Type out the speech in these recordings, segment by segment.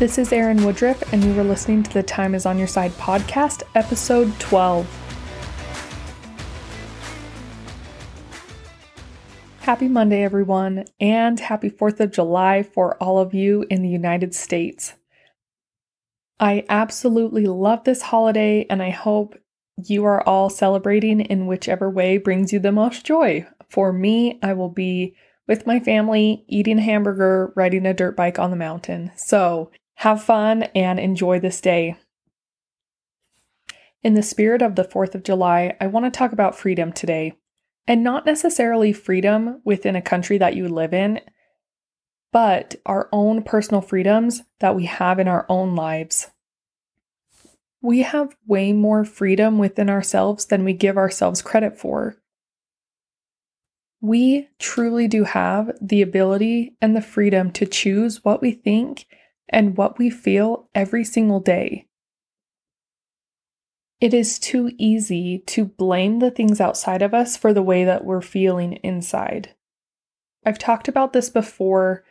This is Erin Woodruff, and you are listening to the Time is on Your Side podcast, episode 12. Happy Monday, everyone, and happy 4th of July for all of you in the United States. I absolutely love this holiday, and I hope you are all celebrating in whichever way brings you the most joy. For me, I will be with my family, eating a hamburger, riding a dirt bike on the mountain. So have fun and enjoy this day. In the spirit of the 4th of July, I want to talk about freedom today. And not necessarily freedom within a country that you live in, but our own personal freedoms that we have in our own lives. We have way more freedom within ourselves than we give ourselves credit for. We truly do have the ability and the freedom to choose what we think and what we feel every single day. It is too easy to blame the things outside of us for the way that we're feeling inside. I've talked about this before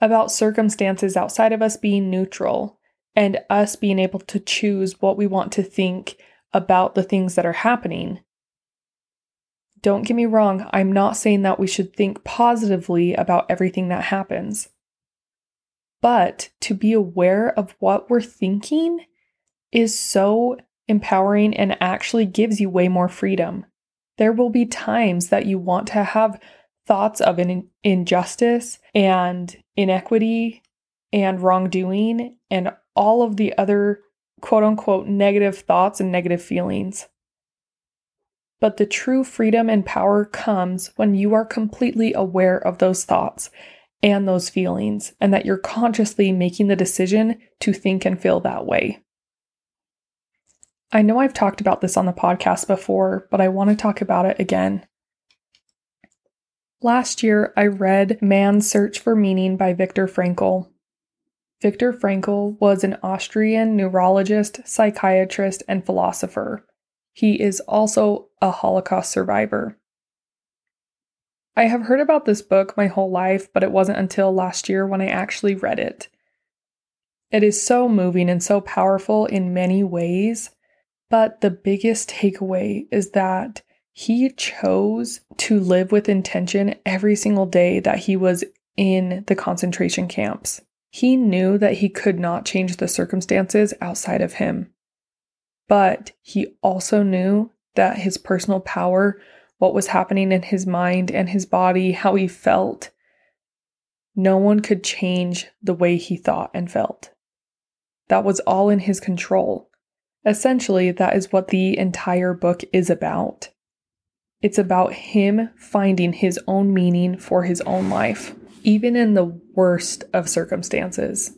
about circumstances outside of us being neutral and us being able to choose what we want to think about the things that are happening. Don't get me wrong, I'm not saying that we should think positively about everything that happens. But to be aware of what we're thinking is so empowering and actually gives you way more freedom. There will be times that you want to have thoughts of an injustice and inequity and wrongdoing and all of the other quote unquote negative thoughts and negative feelings. But the true freedom and power comes when you are completely aware of those thoughts and those feelings, and that you're consciously making the decision to think and feel that way. I know I've talked about this on the podcast before, but I want to talk about it again. Last year, I read Man's Search for Meaning by Viktor Frankl. Viktor Frankl was an Austrian neurologist, psychiatrist, and philosopher. He is also a Holocaust survivor. I have heard about this book my whole life, but it wasn't until last year when I actually read it. It is so moving and so powerful in many ways, but the biggest takeaway is that he chose to live with intention every single day that he was in the concentration camps. He knew that he could not change the circumstances outside of him. But he also knew that his personal power what was happening in his mind and his body, how he felt. No one could change the way he thought and felt. That was all in his control. Essentially, that is what the entire book is about. It's about him finding his own meaning for his own life, even in the worst of circumstances.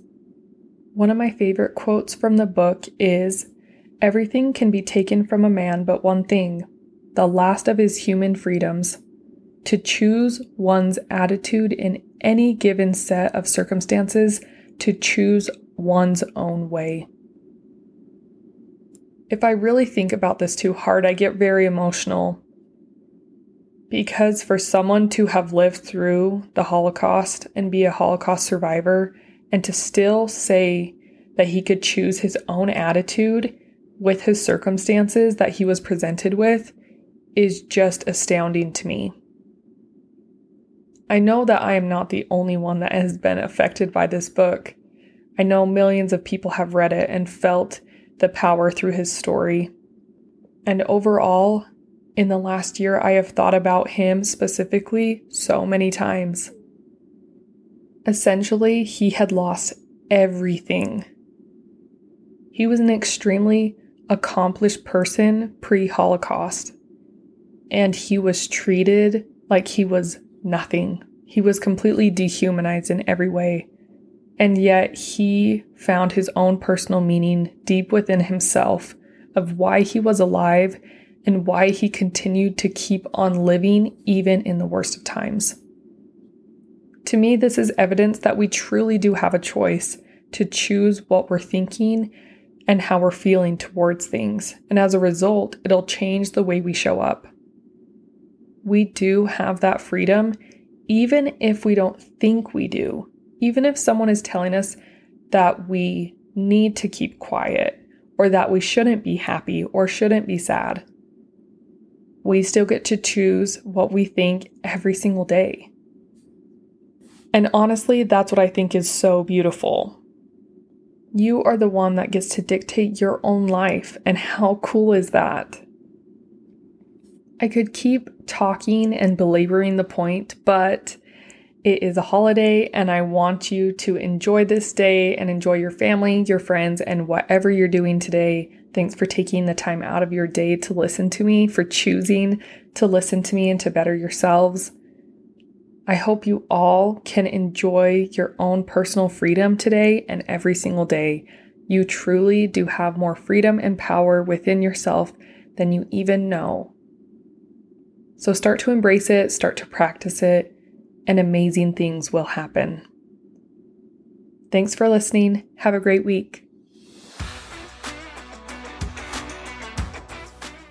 One of my favorite quotes from the book is Everything can be taken from a man but one thing the last of his human freedoms, to choose one's attitude in any given set of circumstances, to choose one's own way. If I really think about this too hard, I get very emotional. Because for someone to have lived through the Holocaust and be a Holocaust survivor, and to still say that he could choose his own attitude with his circumstances that he was presented with is just astounding to me. I know that I am not the only one that has been affected by this book. I know millions of people have read it and felt the power through his story. And overall, in the last year, I have thought about him specifically so many times. Essentially, he had lost everything. He was an extremely accomplished person pre Holocaust and he was treated like he was nothing. He was completely dehumanized in every way. And yet he found his own personal meaning deep within himself of why he was alive and why he continued to keep on living even in the worst of times. To me, this is evidence that we truly do have a choice to choose what we're thinking and how we're feeling towards things. And as a result, it'll change the way we show up we do have that freedom, even if we don't think we do. Even if someone is telling us that we need to keep quiet or that we shouldn't be happy or shouldn't be sad. We still get to choose what we think every single day. And honestly, that's what I think is so beautiful. You are the one that gets to dictate your own life, and how cool is that? I could keep talking and belaboring the point, but it is a holiday, and I want you to enjoy this day and enjoy your family, your friends, and whatever you're doing today. Thanks for taking the time out of your day to listen to me, for choosing to listen to me and to better yourselves. I hope you all can enjoy your own personal freedom today and every single day. You truly do have more freedom and power within yourself than you even know. So start to embrace it, start to practice it, and amazing things will happen. Thanks for listening. Have a great week.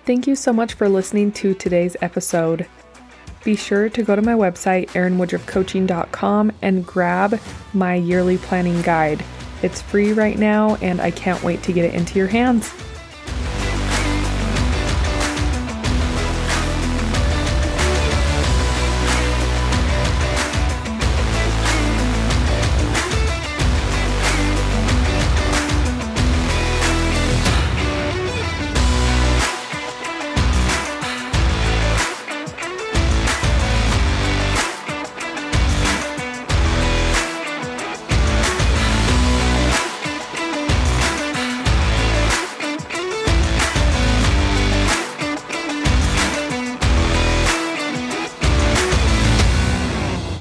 Thank you so much for listening to today's episode be sure to go to my website, erinwoodruffcoaching.com, and grab my yearly planning guide. It's free right now, and I can't wait to get it into your hands.